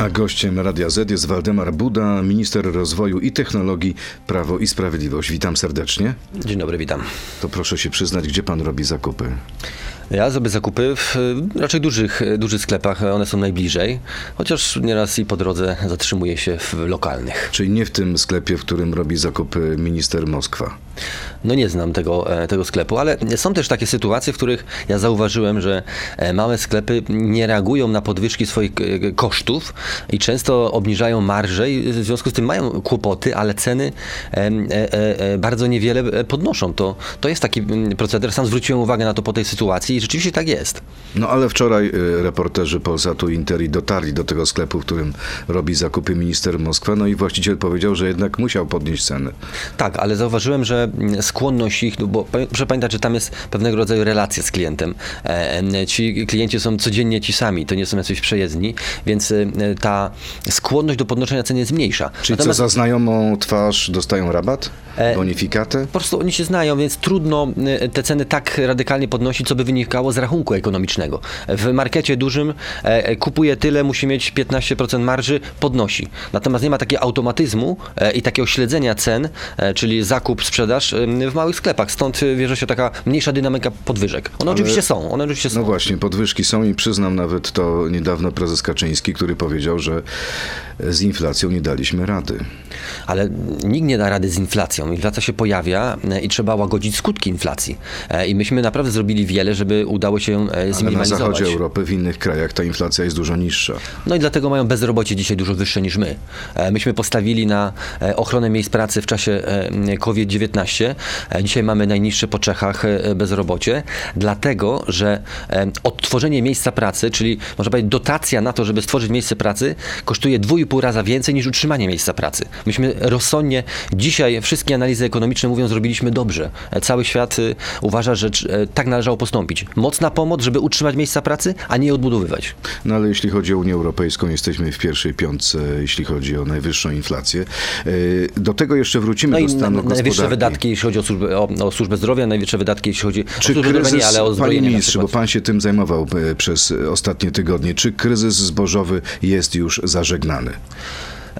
A gościem Radia Z jest Waldemar Buda, minister rozwoju i technologii Prawo i Sprawiedliwość. Witam serdecznie. Dzień dobry, witam. To proszę się przyznać, gdzie pan robi zakupy? Ja zrobię zakupy w e, raczej dużych, e, dużych sklepach, one są najbliżej, chociaż nieraz i po drodze zatrzymuję się w lokalnych. Czyli nie w tym sklepie, w którym robi zakupy minister Moskwa. No nie znam tego, e, tego sklepu, ale są też takie sytuacje, w których ja zauważyłem, że małe sklepy nie reagują na podwyżki swoich kosztów i często obniżają marże i w związku z tym mają kłopoty, ale ceny bardzo niewiele podnoszą. To, to jest taki proceder. Sam zwróciłem uwagę na to po tej sytuacji i rzeczywiście tak jest. No ale wczoraj y, reporterzy Polsatu Interi dotarli do tego sklepu, w którym robi zakupy minister Moskwa, no i właściciel powiedział, że jednak musiał podnieść ceny. Tak, ale zauważyłem, że skłonność ich, no bo proszę pamiętać, że tam jest pewnego rodzaju relacja z klientem. E, ci klienci są codziennie ci sami, to nie są jacyś przejezdni, więc e, ta skłonność do podnoszenia ceny jest mniejsza. Czyli Natomiast... co, za znajomą twarz dostają rabat? E, Bonifikatę? Po prostu oni się znają, więc trudno te ceny tak radykalnie podnosić, co by wynikało wynikało z rachunku ekonomicznego. W markecie dużym e, e, kupuje tyle, musi mieć 15% marży, podnosi. Natomiast nie ma takiego automatyzmu e, i takiego śledzenia cen, czyli zakup, sprzedaż w małych sklepach. Stąd bierze się taka mniejsza dynamika podwyżek. One Ale, oczywiście są. One oczywiście są. No właśnie, podwyżki są i przyznam nawet to niedawno prezes Kaczyński, który powiedział, że z inflacją nie daliśmy rady. Ale nikt nie da rady z inflacją. Inflacja się pojawia i trzeba łagodzić skutki inflacji. I myśmy naprawdę zrobili wiele, żeby udało się zminimalizować. Ale na zachodzie Europy, w innych krajach ta inflacja jest dużo niższa. No i dlatego mają bezrobocie dzisiaj dużo wyższe niż my. E, myśmy postawili na e, ochronę miejsc pracy w czasie e, COVID-19. Dzisiaj mamy najniższe po Czechach bezrobocie, dlatego, że odtworzenie miejsca pracy, czyli można powiedzieć dotacja na to, żeby stworzyć miejsce pracy, kosztuje dwójpół raza więcej niż utrzymanie miejsca pracy. Myśmy rozsądnie, dzisiaj wszystkie analizy ekonomiczne mówią, zrobiliśmy dobrze. Cały świat uważa, że tak należało postąpić mocna pomoc, żeby utrzymać miejsca pracy, a nie odbudowywać. No ale jeśli chodzi o Unię Europejską, jesteśmy w pierwszej piątce, jeśli chodzi o najwyższą inflację. E, do tego jeszcze wrócimy no do stanu na, Najwyższe wydatki, jeśli chodzi o służbę, o, o służbę zdrowia, najwyższe wydatki, jeśli chodzi czy o służbę kryzys, zdrowia, nie, ale o Panie ministrze, bo pan się tym zajmował e, przez ostatnie tygodnie. Czy kryzys zbożowy jest już zażegnany?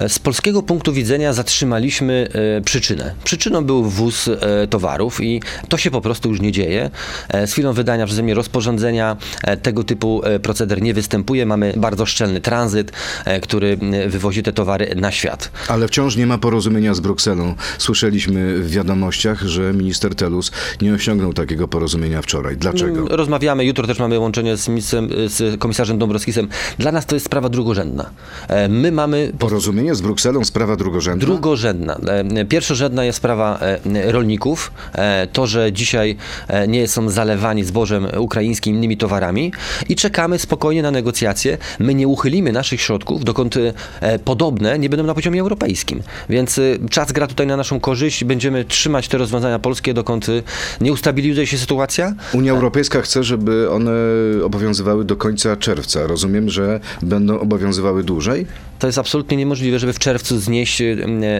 Z polskiego punktu widzenia zatrzymaliśmy e, przyczynę. Przyczyną był wwóz e, towarów i to się po prostu już nie dzieje. E, z chwilą wydania przeze mnie rozporządzenia tego typu proceder nie występuje. Mamy bardzo szczelny tranzyt, który wywozi te towary na świat. Ale wciąż nie ma porozumienia z Brukselą. Słyszeliśmy w wiadomościach, że minister Telus nie osiągnął takiego porozumienia wczoraj. Dlaczego? Mm, rozmawiamy, jutro też mamy łączenie z, ministrem, z komisarzem Dombrovskisem. Dla nas to jest sprawa drugorzędna. My mamy... Porozumienie z Brukselą sprawa drugorzędna? Drugorzędna. E, pierwszorzędna jest sprawa e, rolników. E, to, że dzisiaj nie są zalewani zbożem ukraińskim innymi towarami i czekamy spokojnie na negocjacje. My nie uchylimy naszych środków, dokąd podobne nie będą na poziomie europejskim. Więc czas gra tutaj na naszą korzyść. Będziemy trzymać te rozwiązania polskie, dokąd nie ustabilizuje się sytuacja. Unia Europejska chce, żeby one obowiązywały do końca czerwca. Rozumiem, że będą obowiązywały dłużej? To jest absolutnie niemożliwe, żeby w czerwcu znieść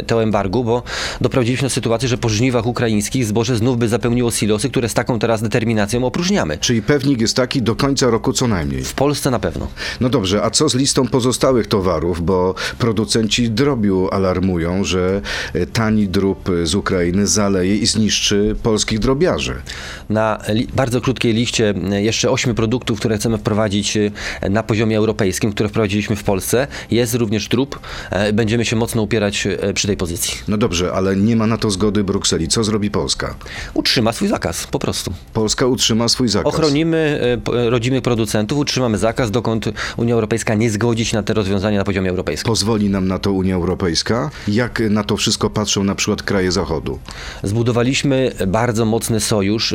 to embargo, bo doprowadziliśmy do sytuacji, że po żniwach ukraińskich zboże znów by zapełniło silosy, które z taką teraz determinacją opróżniamy. Czyli pewnik jest taki do końca roku co najmniej. W Polsce na pewno. No dobrze, a co z listą pozostałych towarów, bo producenci drobiu alarmują, że e, tani drób z Ukrainy zaleje i zniszczy polskich drobiarzy. Na bardzo krótkiej liście jeszcze ośmiu produktów, które chcemy wprowadzić na poziomie europejskim, które wprowadziliśmy w Polsce, jest również drób. E, będziemy się mocno upierać e, przy tej pozycji. No dobrze, ale nie ma na to zgody Brukseli. Co zrobi Polska? Utrzyma swój zakaz, po prostu. Polska utrzyma swój zakaz. Ochronimy e, rodzimych producentów, utrzymamy zakaz, dokąd Unia Europejska nie zgodzi się na te rozwiązania na poziomie europejskim. Pozwoli nam na to Unia Europejska? Jak na to wszystko patrzą na przykład kraje Zachodu? Zbudowaliśmy bardzo mocny sojusz.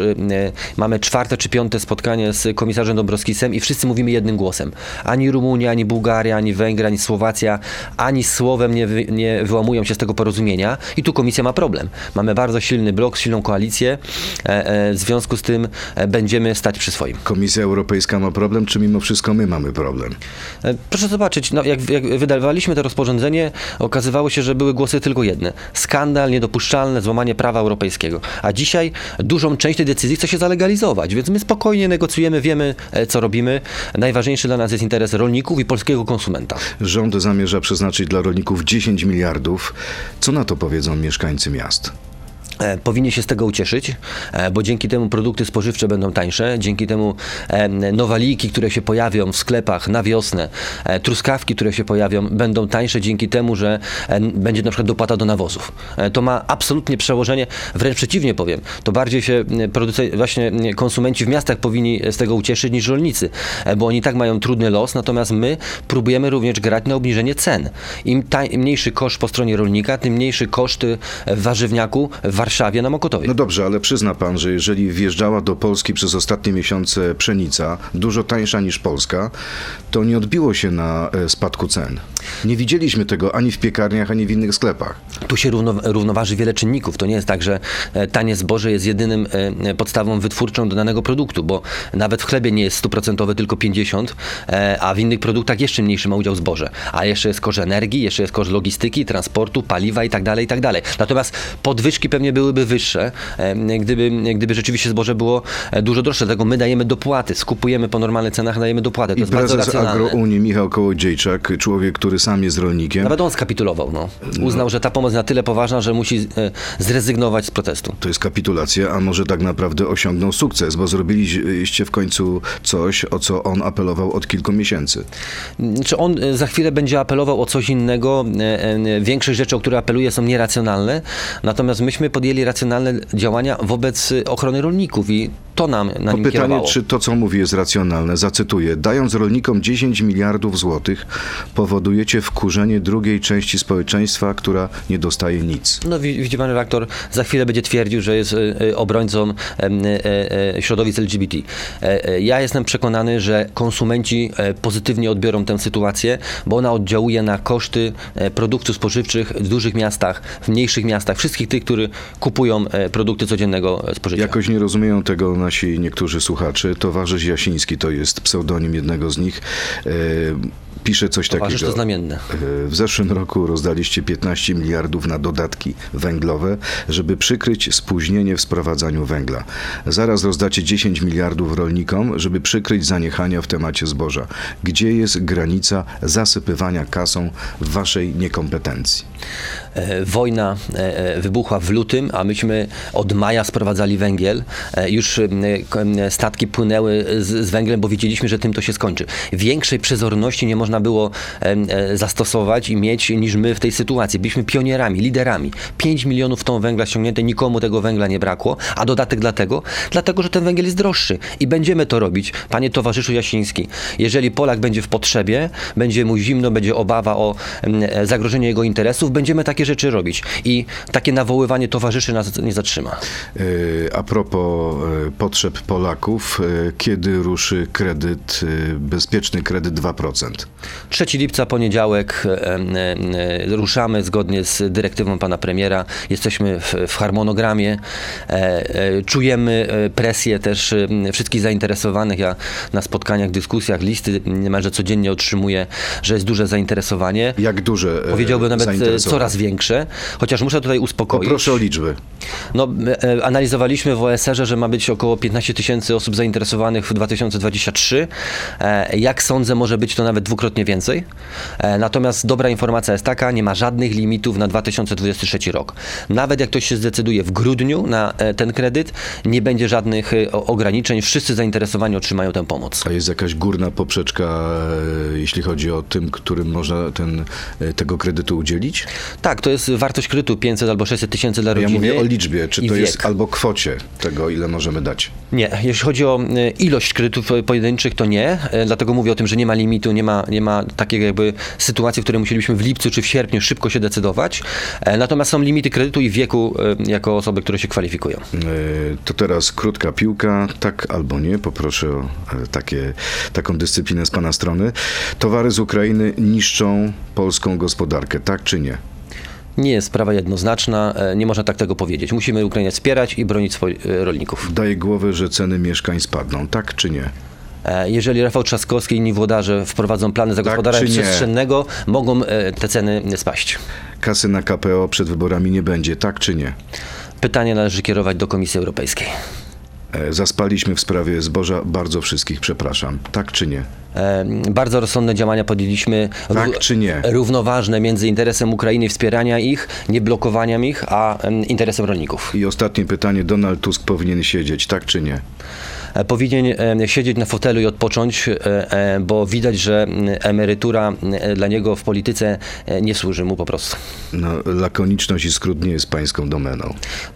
Mamy czwarte czy piąte spotkanie z komisarzem Dobroskisem i wszyscy mówimy jednym głosem. Ani Rumunia, ani Bułgaria, ani Węgry, ani Słowacja, ani słowem nie, wy, nie wyłamują się z tego porozumienia i tu komisja ma problem. Mamy bardzo silny blok, silną koalicję, e, e, w związku z tym e, będziemy stać przy swoim. Komisja Europejska ma problem, czy mimo wszystko my mamy problem? Proszę zobaczyć, no jak, jak wydawaliśmy to rozporządzenie, okazywało się, że były głosy tylko jedne. Skandal, niedopuszczalne, złamanie prawa europejskiego. A dzisiaj dużą część tej decyzji chce się zalegalizować, więc my spokojnie negocjujemy, wiemy co robimy. Najważniejszy dla nas jest interes rolników i polskiego konsumenta. Rząd zamierza przeznaczyć dla rolników 10 miliardów. Co na to powiedzą mieszkańcy miast? E, powinni się z tego ucieszyć, e, bo dzięki temu produkty spożywcze będą tańsze, dzięki temu e, nowaliki, które się pojawią w sklepach na wiosnę, truskawki, które się pojawią, będą tańsze dzięki temu, że będzie na przykład dopłata do nawozów. To ma absolutnie przełożenie, wręcz przeciwnie powiem, to bardziej się e, produce- właśnie konsumenci w miastach powinni z tego ucieszyć niż rolnicy, bo oni tak mają trudny los, natomiast my próbujemy również grać na obniżenie cen. Im, im mniejszy koszt po stronie rolnika, tym mniejszy koszty w warzywniaku w Warszawie na Mokotowie. No dobrze, ale przyzna pan, że jeżeli wjeżdżała do Polski przez ostatnie miesiące pszenica, dużo tańsza niż Polska, to nie odbiło się na e, spadku cen. Nie widzieliśmy tego ani w piekarniach, ani w innych sklepach. Tu się równo, równoważy wiele czynników. To nie jest tak, że e, tanie zboże jest jedynym e, podstawą wytwórczą do danego produktu, bo nawet w chlebie nie jest stuprocentowy, tylko 50, e, a w innych produktach jeszcze mniejszy ma udział zboże. A jeszcze jest koszt energii, jeszcze jest koszt logistyki, transportu, paliwa i tak dalej, i tak. Natomiast podwyżki pewnie byłyby wyższe, e, gdyby, gdyby rzeczywiście zboże było e, dużo droższe. Dlatego my dajemy dopłaty, skupujemy po normalnych cenach, dajemy dopłaty. To I jest bardzo prezes racjonalne. Agrounii Michał Kołodziejczak, człowiek, który sam jest rolnikiem, Nawet on skapitulował. No. Uznał, że ta pomoc jest na tyle poważna, że musi e, zrezygnować z protestu. to jest kapitulacja, a może tak naprawdę osiągnął sukces, bo zrobiliście w końcu coś, o co on apelował od kilku miesięcy. Czy on za chwilę będzie apelował o coś innego? Większość rzeczy, o które apeluje, są nieracjonalne, natomiast myśmy podjęli racjonalne działania wobec ochrony rolników i to nam na nim pytanie, kierowało. czy to, co mówi, jest racjonalne, zacytuję. Dając rolnikom 10 miliardów złotych, powodujecie wkurzenie drugiej części społeczeństwa, która nie dostaje nic. No wi- widzi pan redaktor, za chwilę będzie twierdził, że jest e, e, obrońcą e, środowisk LGBT. Ja jestem przekonany, że konsumenci pozytywnie odbiorą tę sytuację, bo ona oddziałuje na koszty produktów spożywczych w dużych miastach, w mniejszych miastach, wszystkich tych, którzy kupują produkty codziennego spożycia. Jakoś nie rozumieją tego nasi niektórzy słuchacze. Towarzysz Jasiński to jest pseudonim jednego z nich. Pisze coś Towarzysz takiego. to znamienne. W zeszłym roku rozdaliście 15 miliardów na dodatki węglowe, żeby przykryć spóźnienie w sprowadzaniu węgla. Zaraz rozdacie 10 miliardów rolnikom, żeby przykryć zaniechania w temacie zboża. Gdzie jest granica zasypywania kasą w waszej niekompetencji? E, Wojna e, e, wybuchła w lutym, a myśmy od maja sprowadzali węgiel. Już statki płynęły z, z węglem, bo wiedzieliśmy, że tym to się skończy. Większej przezorności nie można było e, zastosować i mieć niż my w tej sytuacji. Byliśmy pionierami, liderami. 5 milionów ton węgla ściągnięte, nikomu tego węgla nie brakło, a dodatek dlatego, dlatego, że ten węgiel jest droższy i będziemy to robić. Panie towarzyszu Jasiński, jeżeli Polak będzie w potrzebie, będzie mu zimno, będzie obawa o e, zagrożenie jego interesów, będziemy takie rzeczy robić. I takie nawoływanie towarzyszy nas nie zatrzyma. E, A propos potrzeb Polaków, kiedy ruszy kredyt, bezpieczny kredyt 2%? 3 lipca, poniedziałek, e, e, e, ruszamy zgodnie z dyrektywą pana premiera. Jesteśmy w, w harmonogramie. Czujemy presję też wszystkich zainteresowanych. Ja na spotkaniach, dyskusjach, listy niemalże codziennie otrzymuję, że jest duże zainteresowanie. Jak duże Powiedziałbym nawet coraz większe, chociaż muszę tutaj uspokoić. Poproszę o liczby. No, analizowaliśmy w OSR-ze, że ma być około 15 tysięcy osób zainteresowanych w 2023. E, jak sądzę, może być to nawet dwukrotnie więcej. E, natomiast dobra informacja jest taka, nie ma żadnych limitów na 2023 rok. Nawet jak ktoś się zdecyduje w grudniu na e, ten kredyt, nie będzie żadnych e, ograniczeń. Wszyscy zainteresowani otrzymają tę pomoc. A jest jakaś górna poprzeczka, jeśli chodzi o tym, którym można ten, tego kredytu udzielić? Tak, to jest wartość kredytu 500 albo 600 tysięcy dla Ja rodziny. mówię o liczbie, czy to wiek. jest albo kwocie tego, ile możemy dać. Nie, jeśli chodzi o ilość kredytów pojedynczych, to nie. Dlatego mówię o tym, że nie ma limitu, nie ma nie ma takiej jakby sytuacji, w której musielibyśmy w lipcu czy w sierpniu szybko się decydować. E, Natomiast są limity kredytu i wieku e, jako osoby, które się kwalifikują. E, To teraz krótka piłka, tak albo nie, poproszę o takie, taką dyscyplinę z Pana strony. Towary z Ukrainy niszczą polską gospodarkę, tak czy nie? Nie jest sprawa jednoznaczna, nie można tak tego powiedzieć. Musimy Ukrainę wspierać i bronić swoich rolników. Daje głowę, że ceny mieszkań spadną, tak czy nie? E, Jeżeli Rafał Trzaskowski i inni włodarze wprowadzą plany zagospodarowania czy nie? przestrzennego, mogą e, te ceny spaść. Kasy na KPO przed wyborami nie będzie, tak czy nie? Pytanie należy kierować do Komisji Europejskiej. E, Zaspaliśmy w sprawie zboża, bardzo wszystkich przepraszam, tak czy nie? E, Bardzo rozsądne działania podjęliśmy. Tak czy nie? Równoważne między interesem Ukrainy, wspierania ich, nie blokowaniem ich, a em, interesem rolników. I ostatnie pytanie, Donald Tusk powinien siedzieć, tak czy nie? E, Powinien e, siedzieć na fotelu i odpocząć, e, bo widać, że emerytura dla niego w polityce nie służy mu po prostu. No, lakoniczność i skrót nie jest pańską domeną.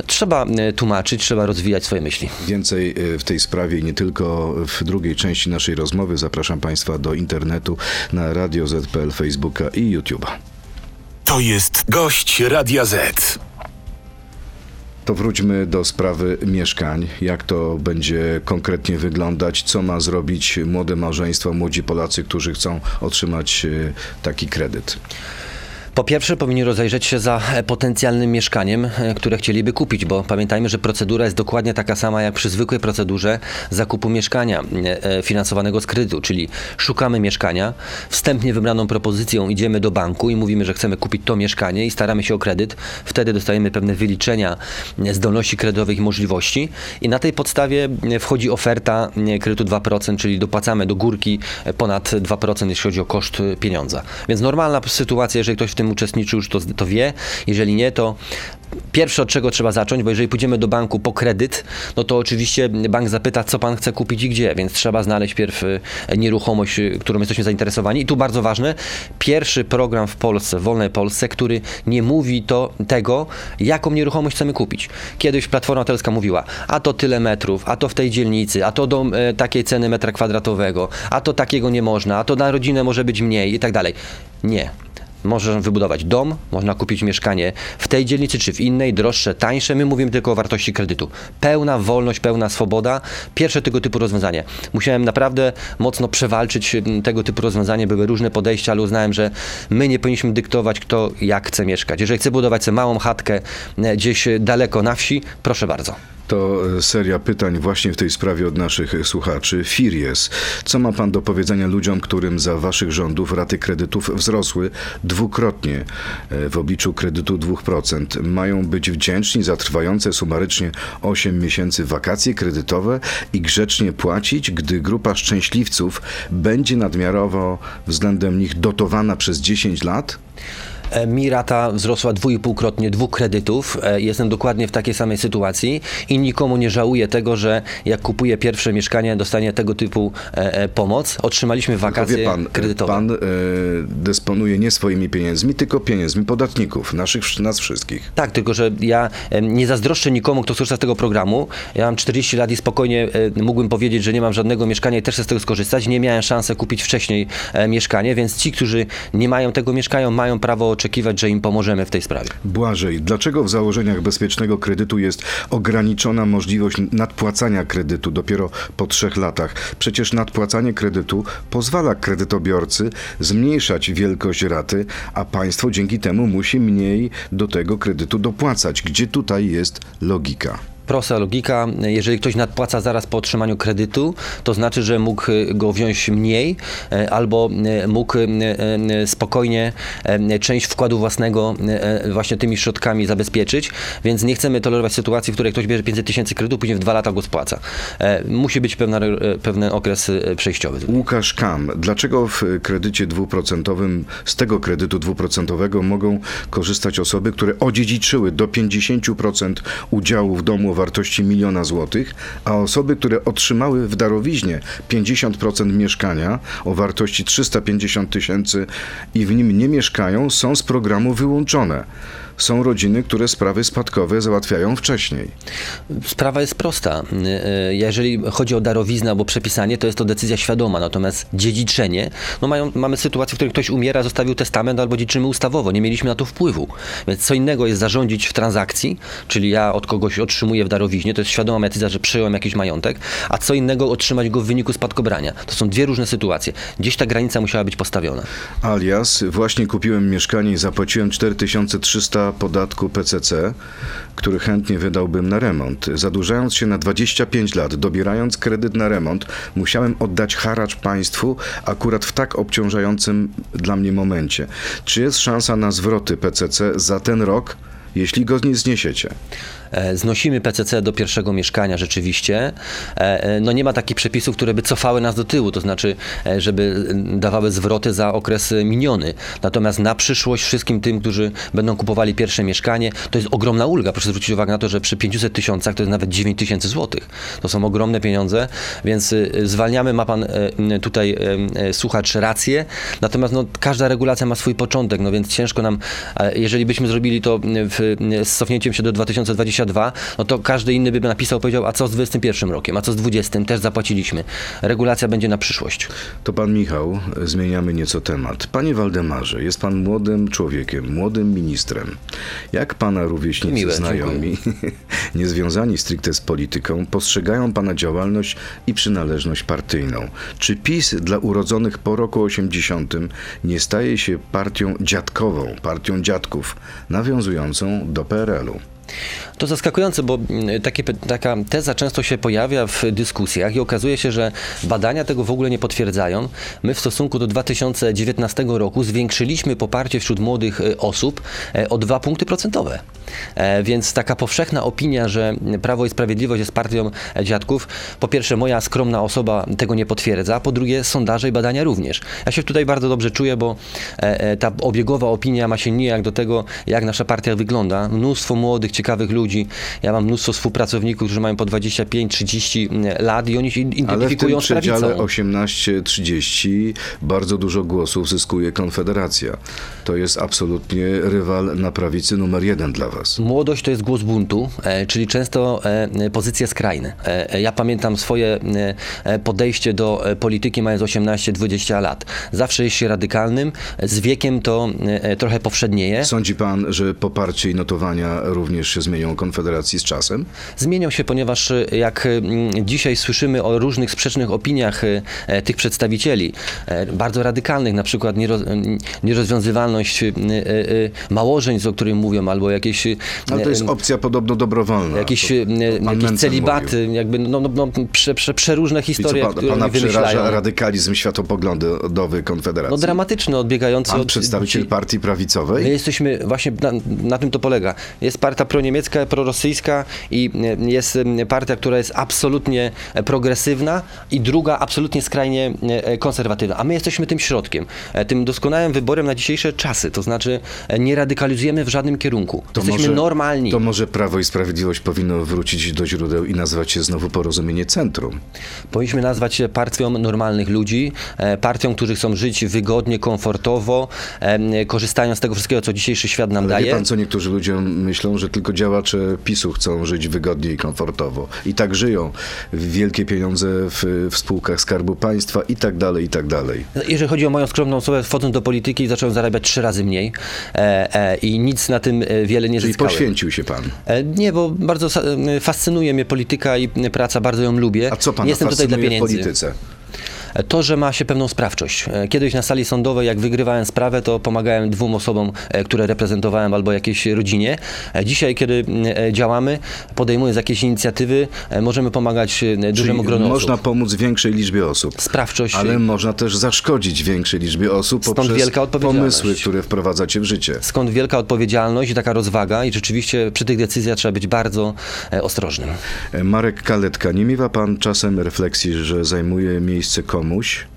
Trzeba tłumaczyć, trzeba rozwijać swoje myśli. Więcej w tej sprawie i nie tylko w drugiej części naszej rozmowy zapraszam Państwa do internetu na Radio ZPL, Facebooka i YouTube'a. To jest gość Radia Z. To wróćmy do sprawy mieszkań. Jak to będzie konkretnie wyglądać? Co ma zrobić młode małżeństwa, młodzi Polacy, którzy chcą otrzymać y, taki kredyt? Po pierwsze, powinni rozejrzeć się za potencjalnym mieszkaniem, e, które chcieliby kupić, bo pamiętajmy, że procedura jest dokładnie taka sama jak przy zwykłej procedurze zakupu mieszkania e, e, finansowanego z kredytu, czyli szukamy mieszkania, wstępnie wybraną propozycją idziemy do banku i mówimy, że chcemy kupić to mieszkanie i staramy się o kredyt. Wtedy dostajemy pewne wyliczenia zdolności kredytowych i możliwości i na tej podstawie wchodzi oferta kredytu 2%, czyli dopłacamy do górki ponad 2%, jeśli chodzi o koszt pieniądza. Więc normalna sytuacja, jeżeli ktoś w tym uczestniczył, już to, to wie. Jeżeli nie, to pierwsze od czego trzeba zacząć, bo jeżeli pójdziemy do banku po kredyt, no to oczywiście bank zapyta, co pan chce kupić i gdzie, więc trzeba znaleźć pierw e, nieruchomość, e, którą jesteśmy zainteresowani. I tu bardzo ważne, pierwszy program w Polsce, w wolnej Polsce, który nie mówi to tego, jaką nieruchomość chcemy kupić. Kiedyś Platforma Obywatelska mówiła, a to tyle metrów, a to w tej dzielnicy, a to do e, takiej ceny metra kwadratowego, a to takiego nie można, a to na rodzinę może być mniej i tak dalej. Nie. Można wybudować dom, można kupić mieszkanie w tej dzielnicy czy w innej, droższe, tańsze. My mówimy tylko o wartości kredytu. Pełna wolność, pełna swoboda. Pierwsze tego typu rozwiązanie. Musiałem naprawdę mocno przewalczyć tego typu rozwiązanie. Były różne podejścia, ale uznałem, że my nie powinniśmy dyktować, kto jak chce mieszkać. Jeżeli chce budować sobie małą chatkę e, gdzieś daleko na wsi, proszę bardzo. To e, seria pytań właśnie w tej sprawie od naszych e, słuchaczy. Firies. Co ma pan do powiedzenia ludziom, którym za waszych rządów raty kredytów wzrosły dwukrotnie e, w obliczu kredytu 2%? Mają być wdzięczni za trwające sumarycznie 8 miesięcy wakacje kredytowe i grzecznie płacić, gdy grupa szczęśliwców będzie nadmiarowo względem nich dotowana przez 10 lat? Mi rata wzrosła dwuipółkrotnie dwóch kredytów. E, Jestem dokładnie w takiej samej sytuacji i nikomu nie żałuję tego, że jak kupuję pierwsze mieszkanie, dostanie tego typu e, e, pomoc. Otrzymaliśmy Tylko wakacje wie pan, kredytowe. pan dysponuje nie swoimi pieniędzmi, tylko pieniędzmi podatników, naszych, nas wszystkich. Tak, tylko że ja nie zazdroszczę nikomu, kto skorzysta z tego programu. Ja mam 40 lat i spokojnie mógłbym powiedzieć, że nie mam żadnego mieszkania i też chcę z tego skorzystać. Nie miałem szansy kupić wcześniej mieszkanie, więc ci, którzy nie mają tego mieszkania, mają prawo oczekiwać, że im pomożemy w tej sprawie. Błażej, dlaczego w założeniach bezpiecznego kredytu jest ograniczona możliwość nadpłacania kredytu dopiero po trzech latach? Przecież nadpłacanie kredytu pozwala kredytobiorcy zmniejszać wielkość raty, a państwo dzięki temu musi mniej do tego kredytu dopłacać. Gdzie tutaj jest logika? Prosta logika, jeżeli ktoś nadpłaca zaraz po otrzymaniu kredytu, to znaczy, że mógł e, go wziąć mniej e, albo e, mógł spokojnie część wkładu własnego właśnie tymi środkami zabezpieczyć, więc nie chcemy tolerować sytuacji, w której ktoś bierze 500 tysięcy kredytu, później w dwa lata go spłaca. Musi być pewna, pewien okres przejściowy. Łukasz Kam, dlaczego w kredycie dwuprocentowym, z tego kredytu dwuprocentowego mogą korzystać osoby, które odziedziczyły do 50% udziału w domu wartości miliona złotych, a osoby, które otrzymały w darowiźnie 50% mieszkania o wartości 350 tysięcy i w nim nie mieszkają, są z programu wyłączone? Są rodziny, które sprawy spadkowe załatwiają wcześniej. Sprawa jest prosta. Jeżeli chodzi o darowiznę albo przepisanie, to jest to decyzja świadoma, natomiast dziedziczenie, no mają, mamy sytuację, w której ktoś umiera, zostawił testament albo dziedziczymy ustawowo, nie mieliśmy na to wpływu. Więc co innego jest zarządzić w transakcji, czyli ja od kogoś otrzymuję w darowiźnie, to jest świadoma decyzja, że przejąłem jakiś majątek, a co innego otrzymać go w wyniku spadkobrania. To są dwie różne sytuacje. Gdzieś ta granica musiała być postawiona. Alias, właśnie kupiłem mieszkanie i zapłaciłem 4300 podatku PCC, który chętnie wydałbym na remont. Zadłużając się na 25 lat, dobierając kredyt na remont, musiałem oddać haracz państwu akurat w tak obciążającym dla mnie momencie. Czy jest szansa na zwroty PCC za ten rok, jeśli go nie zniesiecie? E, Znosimy PCC do pierwszego mieszkania rzeczywiście. E, e, No nie ma takich przepisów, które by cofały nas do tyłu, to znaczy, żeby dawały zwroty za okres miniony. Natomiast na przyszłość wszystkim tym, którzy będą kupowali pierwsze mieszkanie, to jest ogromna ulga. Proszę zwrócić uwagę na to, że przy 500 tysiącach to jest nawet 9 tysięcy złotych. To są ogromne pieniądze, więc zwalniamy, ma pan tutaj słuchacz rację. Natomiast no, każda regulacja ma swój początek, no więc ciężko nam, jeżeli byśmy zrobili to w, z cofnięciem się do 2022, no to każdy inny by napisał, powiedział, a co z 21 rokiem, a co z 20, też zapłaciliśmy. Regulacja będzie na przyszłość. To pan Michał, zmieniamy nieco temat. Panie Waldemarze, jest pan młodym człowiekiem, młodym ministrem. Jak pana rówieśnicy Miłe, znajomi, niezwiązani stricte z polityką, postrzegają pana działalność i przynależność partyjną? Czy PiS dla urodzonych po roku 80 nie staje się partią dziadkową, partią dziadków, nawiązującą do PRL-u? To zaskakujące, bo mm, takie, taka teza często się pojawia w dyskusjach i okazuje się, że badania tego w ogóle nie potwierdzają. My w stosunku do 2019 roku zwiększyliśmy poparcie wśród młodych e, osób e, o dwa punkty procentowe. E, Więc taka powszechna opinia, że Prawo i Sprawiedliwość jest partią e, dziadków, po pierwsze moja skromna osoba tego nie potwierdza, po drugie sondaże i badania również. Ja się tutaj bardzo dobrze czuję, bo ta obiegowa opinia ma się nijak do tego, jak nasza partia wygląda. Mnóstwo młodych, ciekawych ludzi. Ja mam mnóstwo współpracowników, którzy mają po 25-30 lat i oni się Ale w tym identyfikują z przedziale prawicą. 18-30 bardzo dużo głosów zyskuje Konfederacja. To jest absolutnie rywal na prawicy numer jeden dla was. Młodość to jest głos buntu, e, czyli często e, pozycje skrajne. E, e, ja pamiętam swoje e, e, podejście do e, polityki mając 18-20 lat. Zawsze jest się radykalnym, z wiekiem to e, e, trochę powszednieje. Sądzi pan, że poparcie i notowania również się zmienią Konfederacji z czasem? Zmienią się, ponieważ e, jak mm, dzisiaj słyszymy o różnych sprzecznych opiniach e, e, tych przedstawicieli, e, bardzo radykalnych, na przykład nierozwiązywalność małżeństw, o którym mówią, albo jakieś... Ale to jest opcja podobno dobrowolna. jakieś, To- jakieś celibaty, mówił. jakby no, no, no, prze, prze, przeróżne co, historie, pan, które pana przeraża radykalizm światopoglądowy Konfederacji? No dramatyczny, odbiegający Pan od... przedstawiciel partii prawicowej? My jesteśmy, właśnie na, na tym to polega. Jest partia proniemiecka, prorosyjska i e, jest partia, która jest absolutnie e, progresywna i druga absolutnie skrajnie e, konserwatywna. A my jesteśmy tym środkiem, tym doskonałym wyborem na dzisiejsze czasy. To znaczy nie radykalizujemy w żadnym kierunku. jesteśmy normalni. To może Prawo i Sprawiedliwość powinno wrócić do źródeł i nazwać się znowu porozumienie centrum. Powinniśmy nazwać się partią normalnych ludzi, partią, którzy chcą żyć wygodnie, komfortowo, e, korzystają z tego wszystkiego, co dzisiejszy świat nam Ale daje. wie pan, co niektórzy ludzie myślą, że tylko działacze PiSu chcą żyć wygodnie i komfortowo. I tak żyją. Wielkie pieniądze w, w spółkach Skarbu Państwa i tak dalej, i tak dalej. Jeżeli chodzi o moją skromną osobę, wchodząc do polityki, zacząłem zarabiać trzy razy mniej e, e, i nic na tym e, wiele nie Czyli zyskałem. poświęcił się pan. E, Nie, bo bardzo e, fascynuje mnie polityka i praca, bardzo ją lubię. A co pana Nie Jestem tutaj dla fascynuje w pieniędzy. polityce? To, że ma się pewną sprawczość. E, Kiedyś na sali sądowej, jak wygrywałem sprawę, to pomagałem dwóm osobom, e, które reprezentowałem albo jakiejś rodzinie. E, Dzisiaj, kiedy działamy, podejmując jakieś inicjatywy, możemy pomagać dużemu gronu można pomóc większej liczbie osób. Sprawczość. Ale można też zaszkodzić większej liczbie osób Stąd poprzez wielka odpowiedzialność. pomysły, które wprowadzacie w życie. Skąd wielka odpowiedzialność i taka rozwaga i rzeczywiście przy tych decyzjach trzeba być bardzo ostrożnym. Marek Kaletka, nie miewa pan czasem refleksji, że zajmuje miejsce komuś,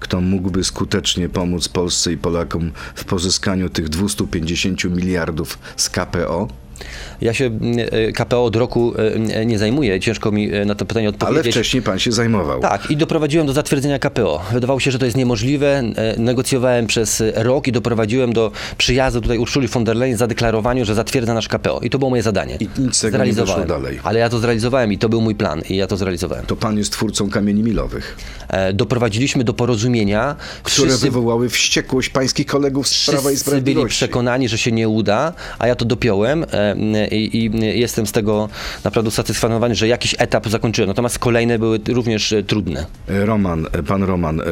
kto mógłby skutecznie pomóc Polsce i Polakom w pozyskaniu tych 250 miliardów z KPO? Ja się mm, e, KPO od roku e, nie zajmuję, ciężko mi e, na to pytanie Ale odpowiedzieć. wcześniej pan się zajmował. Tak, i doprowadziłem do zatwierdzenia KPO. Wydawało się, że to jest niemożliwe. E, Negocjowałem przez rok i doprowadziłem do przyjazdu tutaj Urszuli von der Leyen z zadeklarowaniem, że zatwierdza nasz KPO. I to było moje zadanie. I nic tego nie wyszło dalej. Ale ja to zrealizowałem i to był mój plan i ja to zrealizowałem. To pan jest twórcą kamieni milowych, E, Doprowadziliśmy do porozumienia. które Wszyscy- wywołały wściekłość pańskich kolegów z Prawa i Wszyscy byli Sprawiedliwości. przekonani, że się nie uda, a ja to dopiąłem e, i, i jestem z tego naprawdę usatysfakcjonowany, że jakiś etap zakończyłem. Natomiast kolejne były również e, trudne. E, Roman, e, pan Roman,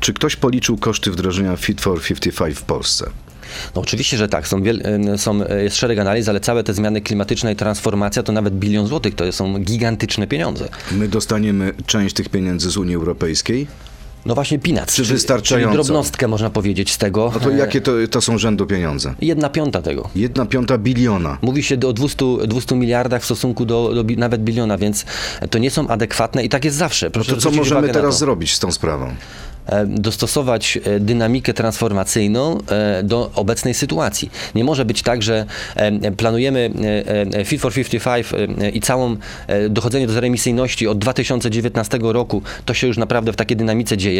czy ktoś policzył koszty wdrożenia Fit for 55 w Polsce? No oczywiście, że tak. Są, są jest szereg analiz, ale całe te zmiany klimatyczne i transformacja to nawet bilion złotych. To są gigantyczne pieniądze. My dostaniemy część tych pieniędzy z Unii Europejskiej? No właśnie peanuts, Czy czyli, czyli wystarczająco? drobnostkę można powiedzieć z tego. No to E, jakie to, to są rzędu pieniądze? Jedna piąta tego. Jedna piąta biliona. Mówi się o 200, 200 miliardach w stosunku do, do bi- nawet biliona, więc to nie są adekwatne i tak jest zawsze. No Proszę to co możemy teraz zrobić z tą sprawą? e, dostosować e, dynamikę transformacyjną do obecnej sytuacji. Nie może być tak, że planujemy Fit for 55 e, i całą dochodzenie do zeroemisyjności od 2019 roku, to się już naprawdę w takiej dynamice dzieje.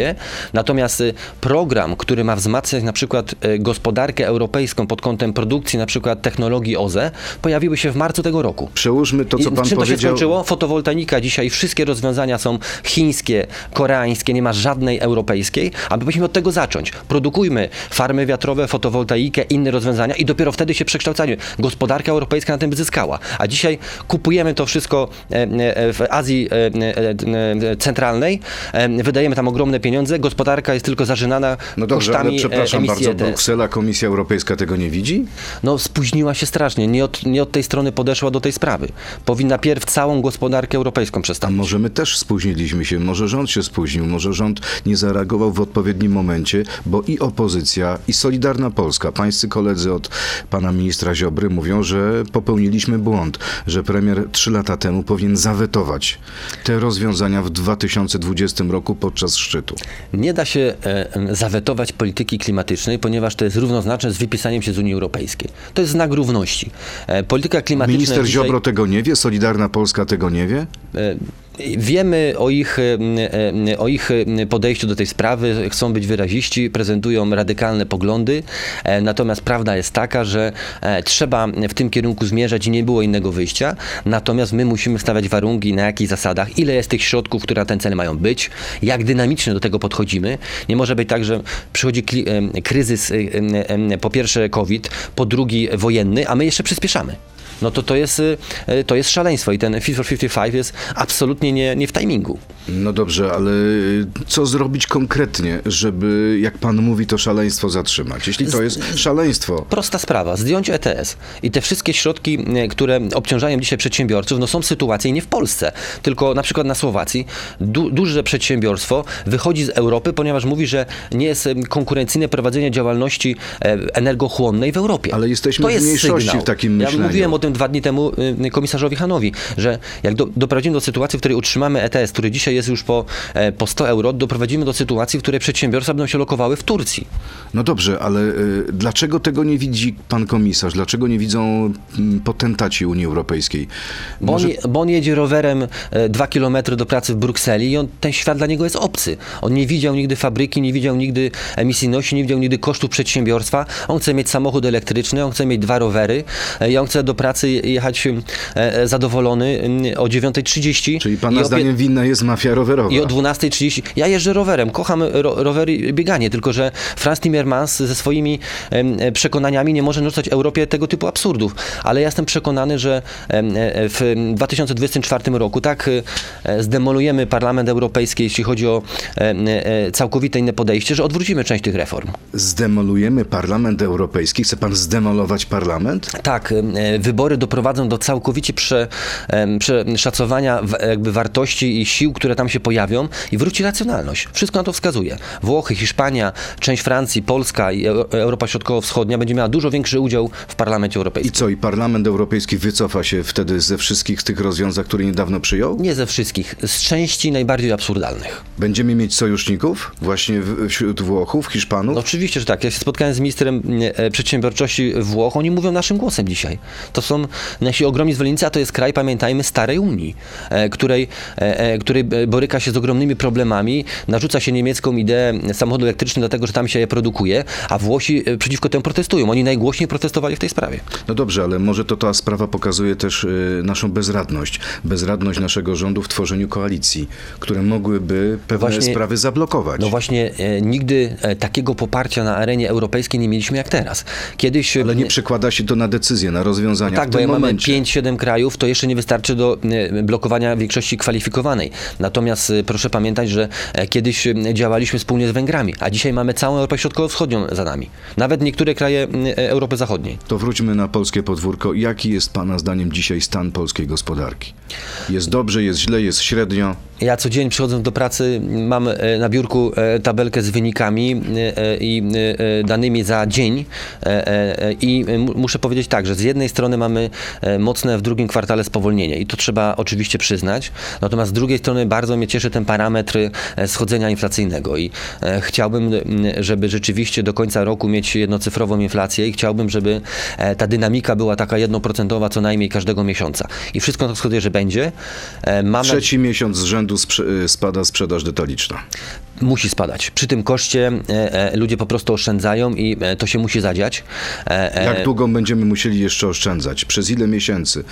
Natomiast e, program, który ma wzmacniać na przykład e, gospodarkę europejską pod kątem produkcji na przykład technologii OZE, pojawiły się w marcu tego roku. Przełóżmy to, co I pan czym to się powiedział. skończyło? Fotowoltaika dzisiaj, wszystkie rozwiązania są chińskie, koreańskie, nie ma żadnej europejskiej, a my powinniśmy od tego zacząć. Produkujmy farmy wiatrowe, fotowoltaikę, inne rozwiązania i dopiero wtedy się przekształcamy. Gospodarka europejska na tym by zyskała. A dzisiaj kupujemy to wszystko e, e, w Azji e, Centralnej, wydajemy tam ogromne pieniądze, gospodarka jest tylko zażynana No dobrze, kosztami ale przepraszam e, emisji bardzo, ETS. Bruksela, Komisja Europejska tego nie widzi? No spóźniła się strasznie, nie od, nie od tej strony podeszła do tej sprawy. Powinna pierw całą gospodarkę europejską A przestawić. może my też spóźniliśmy się, może rząd się spóźnił, może rząd nie zareagował w odpowiednim momencie, bo i opozycja, i Solidarna Polska, pańscy koledzy od pana ministra Ziobry mówią, że popełniliśmy błąd, że premier trzy lata temu powinien zawetować te rozwiązania w 2020 roku podczas szczytu. Nie da się e, zawetować polityki klimatycznej, ponieważ to jest równoznaczne z wypisaniem się z Unii Europejskiej. To jest znak równości. E, polityka klimatyczna Minister dzisiaj, Ziobro tego nie wie, Solidarna Polska tego nie wie? E, Wiemy o ich, e, e, o ich e, podejściu do tej sprawy, chcą być wyraziści, prezentują radykalne poglądy, natomiast prawda jest taka, że trzeba w tym kierunku zmierzać i nie było innego wyjścia, natomiast my musimy stawiać warunki, na jakich zasadach, ile jest tych środków, które na ten cel mają być, jak dynamicznie do tego podchodzimy. Nie może być tak, że przychodzi kryzys, po pierwsze COVID, po drugi wojenny, a my jeszcze przyspieszamy. No to to jest, e, to jest szaleństwo i ten Fit for 55 jest absolutnie nie, nie w timingu. No dobrze, ale co zrobić konkretnie, żeby, jak pan mówi, to szaleństwo zatrzymać? Jeśli to jest szaleństwo, Prosta sprawa, zdjąć ETS i te wszystkie środki, e, które obciążają dzisiaj przedsiębiorców, no są sytuacje i nie w Polsce, tylko na przykład na Słowacji. Du, duże przedsiębiorstwo wychodzi z Europy, ponieważ mówi, że nie jest konkurencyjne prowadzenie działalności e, energochłonnej w Europie. Ale jesteśmy to w jest mniejszości sygnał. w takim Ja myśleniu. mówiłem o tym dwa dni temu y, komisarzowi Hanowi, że jak do, doprowadzimy do sytuacji, w której utrzymamy ETS, który dzisiaj jest już po, e, po 100 euro, doprowadzimy do sytuacji, w której przedsiębiorstwa będą się lokowały w Turcji. no dobrze, ale y, dlaczego tego nie widzi pan komisarz? Dlaczego nie widzą mm, potentaci Unii Europejskiej? Bo, on, bo on jedzie rowerem e, dwa kilometry do pracy w Brukseli i on, ten świat dla niego jest obcy. On nie widział nigdy fabryki, nie widział nigdy emisyjności, nie widział nigdy kosztów przedsiębiorstwa. On chce mieć samochód elektryczny, on chce mieć dwa rowery e, i on chce do pracy je- jechać e, e, zadowolony o 9.30. Czyli pana zdaniem winna jest mafia rowerowa? I o 12.30. Ja jeżdżę rowerem, kocham ro, rowery i bieganie, tylko że Franz Timmermans ze swoimi e, przekonaniami nie może narzucać Europie tego typu absurdów. Ale ja jestem przekonany, że w 2024 roku tak zdemolujemy Parlament Europejski, jeśli chodzi o całkowite inne podejście, że odwrócimy część tych reform. Zdemolujemy Parlament Europejski? Chce pan zdemolować parlament? Tak, e, wybory doprowadzą do całkowicie prze, przeszacowania jakby wartości i sił, które tam się pojawią i wróci racjonalność. Wszystko na to wskazuje. Włochy, Hiszpania, część Francji, Polska i Eu- Europa Środkowo-Wschodnia będzie miała dużo większy udział w Parlamencie I Europejskim. co, i Parlament Europejski wycofa się wtedy ze wszystkich tych rozwiązań, które niedawno przyjął? Nie ze wszystkich, z części najbardziej absurdalnych. Będziemy mieć sojuszników właśnie wśród Włochów, Hiszpanów? No oczywiście, że tak. Ja się spotkałem z ministrem e, przedsiębiorczości Włoch, oni mówią naszym głosem dzisiaj. To, są nasi ogromni zwolennicy, a to jest kraj, pamiętajmy, starej Unii, e, której, e, e, której boryka się z ogromnymi problemami, narzuca się niemiecką ideę samochodu elektrycznego dlatego, że tam się je produkuje, a Włosi przeciwko temu protestują. Oni najgłośniej protestowali w tej sprawie. No dobrze, ale może to ta sprawa pokazuje też naszą bezradność. Bezradność naszego rządu w tworzeniu koalicji, które mogłyby pewne Właśnie- sprawy zablokować. No właśnie, nigdy takiego poparcia na arenie europejskiej nie mieliśmy jak teraz. Kiedyś... ale nie przekłada się to na decyzje, na rozwiązania Tak, bo jak mamy momencie. 5-7 krajów, to jeszcze nie wystarczy do e, blokowania większości kwalifikowanej. Natomiast e, proszę pamiętać, że e, kiedyś działaliśmy wspólnie z Węgrami, a dzisiaj mamy całą Europę Środkowo-Wschodnią za nami. Nawet niektóre kraje Europy Zachodniej. To wróćmy na polskie podwórko. Jaki jest Pana zdaniem dzisiaj stan polskiej gospodarki? Jest dobrze, jest źle, jest średnio? Ja co dzień przychodząc do pracy mam na biurku tabelkę z wynikami i danymi za dzień i mu- muszę powiedzieć tak, że z jednej strony mamy e, mocne w drugim kwartale spowolnienie i to trzeba oczywiście przyznać, natomiast z drugiej strony bardzo mnie cieszy ten parametr e, schodzenia inflacyjnego i e, chciałbym, żeby rzeczywiście do końca roku mieć jednocyfrową inflację i chciałbym, żeby ta dynamika była taka jednoprocentowa co najmniej każdego miesiąca i wszystko to wskazuje, że będzie. Mam nadzie- Trzeci miesiąc z rzędu sprze- spada sprzedaż detaliczna. Musi spadać. Przy tym koszcie e, e, ludzie po prostu oszczędzają i e, to się musi zadziać. E, e, Jak długo będziemy musieli jeszcze oszczędzać? Przez ile miesięcy?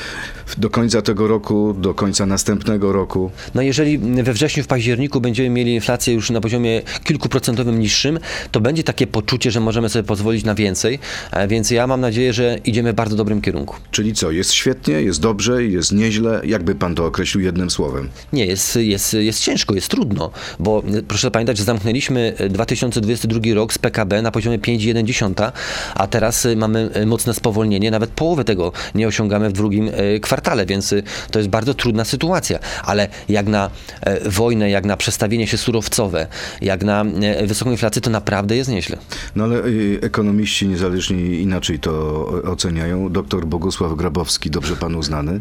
Do końca tego roku, do końca następnego roku? No jeżeli we wrześniu, w październiku będziemy mieli inflację już na poziomie kilkuprocentowym niższym, to będzie takie poczucie, że możemy sobie pozwolić na więcej, e, więc ja mam nadzieję, że idziemy w bardzo dobrym kierunku. Czyli co, jest świetnie, jest dobrze, jest nieźle? Jakby pan to określił jednym słowem? Nie, jest, jest, jest ciężko, jest trudno, bo proszę pamiętać, że zamknęliśmy e, 2022 rok z PKB na poziomie 5,1, a teraz e, mamy e, mocne spowolnienie, nawet połowę tego nie osiągamy w drugim e, kwartale, więc e, to jest bardzo trudna sytuacja, ale jak na e, wojnę, jak na przestawienie się surowcowe, jak na e, wysoką inflację, to naprawdę jest nieźle. No ale ekonomiści niezależnie inaczej to oceniają. Doktor Bogusław Grabowski, dobrze panu znany.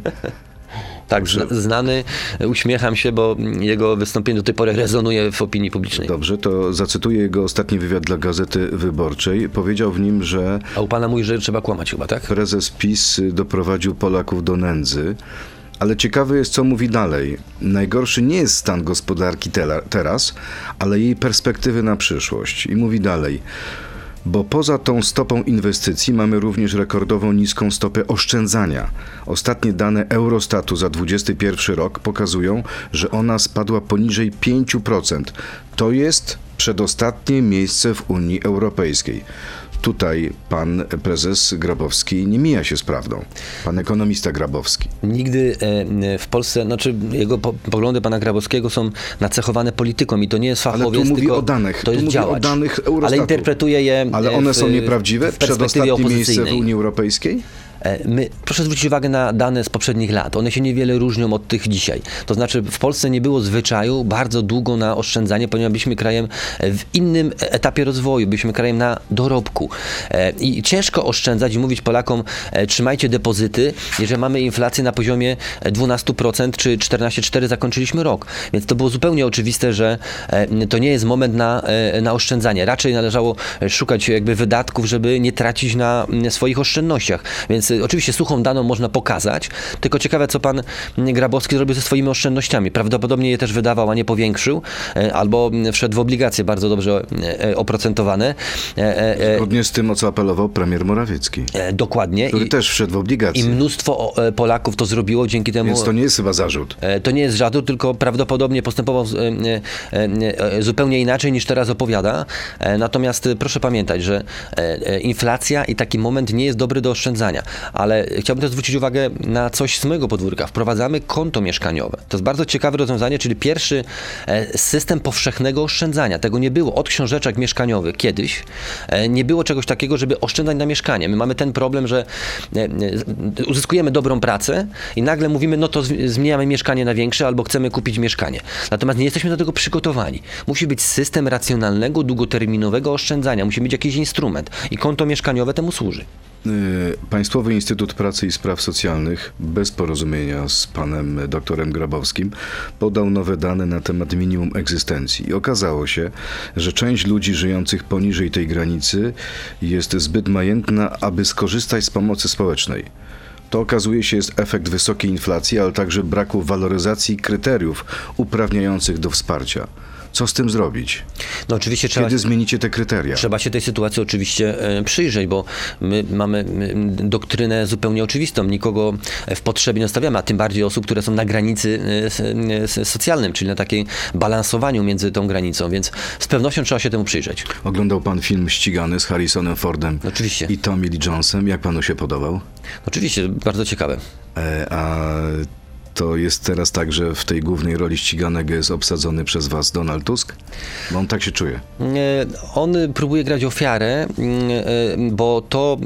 Tak, zna, znany, uśmiecham się, bo jego wystąpienie do tej pory rezonuje w opinii publicznej. Dobrze, to zacytuję jego ostatni wywiad dla Gazety Wyborczej. Powiedział w nim, że A u pana mówi, że trzeba kłamać chyba, tak? prezes PiS doprowadził Polaków do nędzy. Ale ciekawe jest, co mówi dalej. Najgorszy nie jest stan gospodarki tela- teraz, ale jej perspektywy na przyszłość. I mówi dalej. Bo poza tą stopą inwestycji mamy również rekordową niską stopę oszczędzania. Ostatnie dane Eurostatu za 2021 rok pokazują, że ona spadła poniżej 5%. To jest przedostatnie miejsce w Unii Europejskiej. Tutaj pan prezes Grabowski nie mija się z prawdą. Pan ekonomista Grabowski. Nigdy e, w Polsce, znaczy jego po, poglądy pana Grabowskiego są nacechowane polityką i to nie jest Ale fachowiec, tu mówi tylko o danych, to jest mówi działacz. o danych Eurostatu. Ale interpretuje je Ale e, one w, są nieprawdziwe? w perspektywie Przedostatnie miejsce w. Unii Europejskiej? E, My, proszę zwrócić uwagę na dane z poprzednich lat. One się niewiele różnią od tych dzisiaj. To znaczy w Polsce nie było zwyczaju bardzo długo na oszczędzanie, ponieważ byliśmy krajem e, w innym etapie rozwoju, byliśmy krajem na dorobku. E, I ciężko oszczędzać i mówić Polakom, e, trzymajcie depozyty, jeżeli mamy inflację na poziomie e, 12% czy 14,4% zakończyliśmy rok. Więc to było zupełnie oczywiste, że e, to nie jest moment na, e, na oszczędzanie. Raczej należało e, szukać jakby wydatków, żeby nie tracić na swoich oszczędnościach. Więc oczywiście suchą daną można pokazać, tylko ciekawe, co pan Grabowski zrobił ze swoimi oszczędnościami. Prawdopodobnie je też wydawał, a nie powiększył, e, albo mm, wszedł w obligacje bardzo dobrze e, e, oprocentowane. Zgodnie z tym, o co apelował premier Morawiecki, Dokładnie. który I, też wszedł w I obligacje. mnóstwo o, e, Polaków to zrobiło dzięki temu. Więc to nie jest chyba zarzut. To nie jest żadu, tylko prawdopodobnie postępował zupełnie inaczej niż teraz opowiada. Natomiast proszę pamiętać, że inflacja i taki moment nie jest dobry do oszczędzania. Ale chciałbym też zwrócić uwagę na coś z mojego podwórka. Wprowadzamy konto mieszkaniowe. To jest bardzo ciekawe rozwiązanie, czyli pierwszy e, system powszechnego oszczędzania. Tego nie było od książeczek mieszkaniowych kiedyś. E, Nie było czegoś takiego, żeby oszczędzać na mieszkanie. My mamy ten problem, że e, uzyskujemy dobrą pracę i nagle mówimy, no to zmieniamy mieszkanie na większe albo chcemy kupić mieszkanie. Natomiast nie jesteśmy do tego przygotowani. Musi być system racjonalnego, długoterminowego oszczędzania. Musi być jakiś instrument i konto mieszkaniowe temu służy. Y, Państwowy Instytut Pracy i Spraw Socjalnych, bez porozumienia z panem doktorem Grabowskim, podał nowe dane na temat minimum egzystencji. I okazało się, że część ludzi żyjących poniżej tej granicy jest zbyt majętna, aby skorzystać z pomocy społecznej. To okazuje się jest efekt wysokiej inflacji, ale także braku waloryzacji kryteriów uprawniających do wsparcia. Co z tym zrobić? No oczywiście trzeba... Kiedy zmienicie te kryteria? Trzeba się tej sytuacji oczywiście e, przyjrzeć, bo my mamy doktrynę zupełnie oczywistą. Nikogo w potrzebie nie stawiamy, a tym bardziej osób, które są na granicy e, s- socjalnym, czyli na takiej balansowaniu między tą granicą, więc z pewnością trzeba się temu przyjrzeć. Oglądał pan film Ścigany z Harrisonem Fordem Oczywiście. i Tommy Lee Jonesem. Jak panu się podobał? Oczywiście, bardzo ciekawe. E, a to jest teraz tak, że w tej głównej roli ściganego jest obsadzony przez was Donald Tusk? Bo on tak się czuje. E, On próbuje grać ofiarę, mm, e, bo to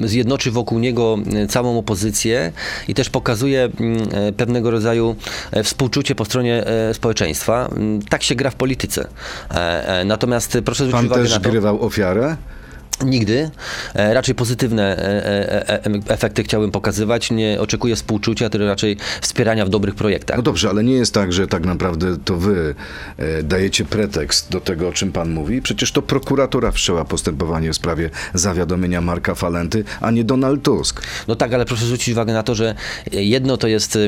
e, zjednoczy wokół niego e, całą opozycję i też pokazuje mm, e, pewnego rodzaju e, współczucie po stronie e, społeczeństwa. Mm, Tak się gra w polityce. E, e, Natomiast proszę zwrócić Pan uwagę też na to, grywał ofiarę? Nigdy, e, raczej pozytywne e, e, efekty chciałbym pokazywać. Nie oczekuję współczucia, tylko raczej wspierania w dobrych projektach. No dobrze, ale nie jest tak, że tak naprawdę to wy dajecie pretekst do tego, o czym pan mówi. Przecież to prokuratura wszczęła postępowanie w sprawie zawiadomienia Marka Falenty, a nie Donald Tusk. No tak, ale proszę zwrócić uwagę na to, że jedno to jest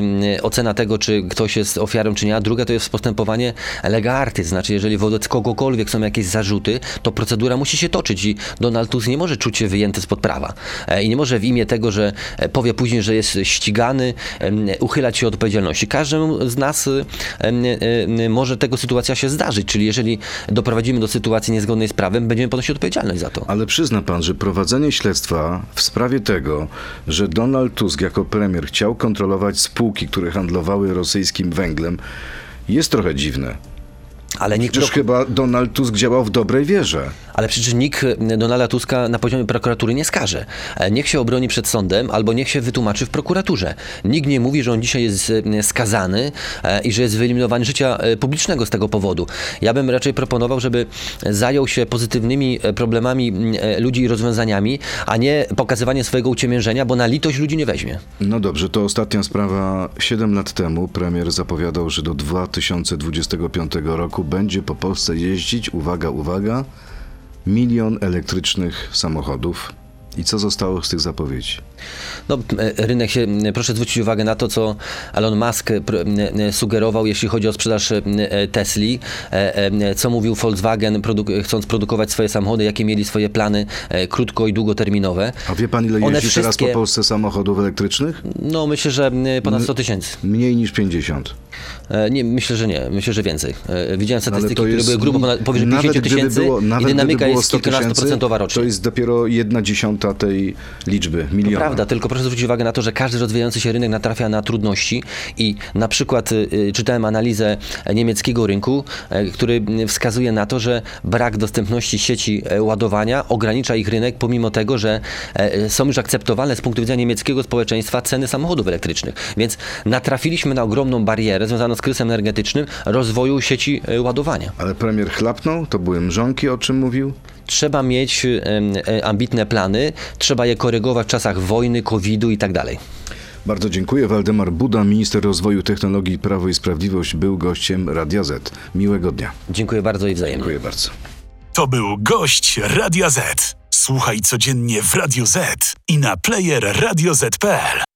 ocena tego, czy ktoś jest ofiarą, czy nie, a druga to jest postępowanie lega artis. Znaczy, jeżeli wobec kogokolwiek są jakieś zarzuty, to procedura musi się toczyć i Donald Tusk nie może czuć się wyjęty spod prawa. E, I nie może w imię tego, że e, powie później, że jest ścigany, uchylać się od odpowiedzialności. Każdemu z nas y, może tego sytuacja się zdarzyć, czyli jeżeli doprowadzimy do sytuacji niezgodnej z prawem, będziemy ponosić odpowiedzialność za to. Ale przyzna pan, że prowadzenie śledztwa w sprawie tego, że Donald Tusk jako premier chciał kontrolować spółki, które handlowały rosyjskim węglem, jest trochę dziwne. Ale nikt Przecież chyba Donald Tusk działał w dobrej wierze. Ale przecież nikt e, Donalda Tuska na poziomie prokuratury nie skaże. E, Niech się obroni przed sądem albo niech się wytłumaczy w prokuraturze. Nikt nie mówi, że on dzisiaj jest e, skazany i że jest wyeliminowany życia publicznego z tego powodu. Ja bym raczej proponował, żeby zajął się pozytywnymi problemami ludzi i rozwiązaniami, a nie pokazywanie swojego uciemiężenia, bo na litość ludzi nie weźmie. No dobrze, to ostatnia sprawa. Siedem lat temu premier zapowiadał, że do 2025 roku będzie po Polsce jeździć, uwaga, uwaga, milion elektrycznych samochodów. I co zostało z tych zapowiedzi? No, e, rynek się, proszę zwrócić uwagę na to, co Elon Musk e, e, sugerował, jeśli chodzi o sprzedaż Tesli, co mówił Volkswagen, produ- chcąc produkować swoje samochody, jakie mieli swoje plany krótko i długoterminowe. A wie pan, ile One jeździ teraz po wszystkie- Polsce samochodów elektrycznych? No, myślę, że ponad 100 tysięcy. Mniej niż 50. E, Nie, myślę, że nie. Myślę, że więcej. Widziałem Ale statystyki, które były grubo ponad, powyżej nawet 50 gdyby tysięcy i dynamika jest 100 tysięcy, kilkunastoprocentowa rocznie. To jest dopiero jedna dziesiąta tej liczby, miliona. Prawda, tylko proszę zwrócić uwagę na to, że każdy rozwijający się rynek natrafia na trudności i na przykład y, y, czytałem analizę niemieckiego rynku, e, który y, wskazuje na to, że brak dostępności sieci e, ładowania ogranicza ich rynek, pomimo tego, że e, są już akceptowalne z punktu widzenia niemieckiego społeczeństwa ceny samochodów elektrycznych. Więc natrafiliśmy na ogromną barierę związaną z kryzysem energetycznym rozwoju sieci ładowania. Ale premier chlapnął? To były mrzonki, o czym mówił? Trzeba mieć e, ambitne plany, trzeba je korygować w czasach wojny, COVID-u i tak dalej. Bardzo dziękuję. Waldemar Buda, minister rozwoju technologii Prawo i Sprawiedliwość, był gościem Radia Z. Miłego dnia. Dziękuję bardzo i wzajemnie. Dziękuję bardzo. To był gość Radia Z. Słuchaj codziennie w Radio Z i na player radioz.pl.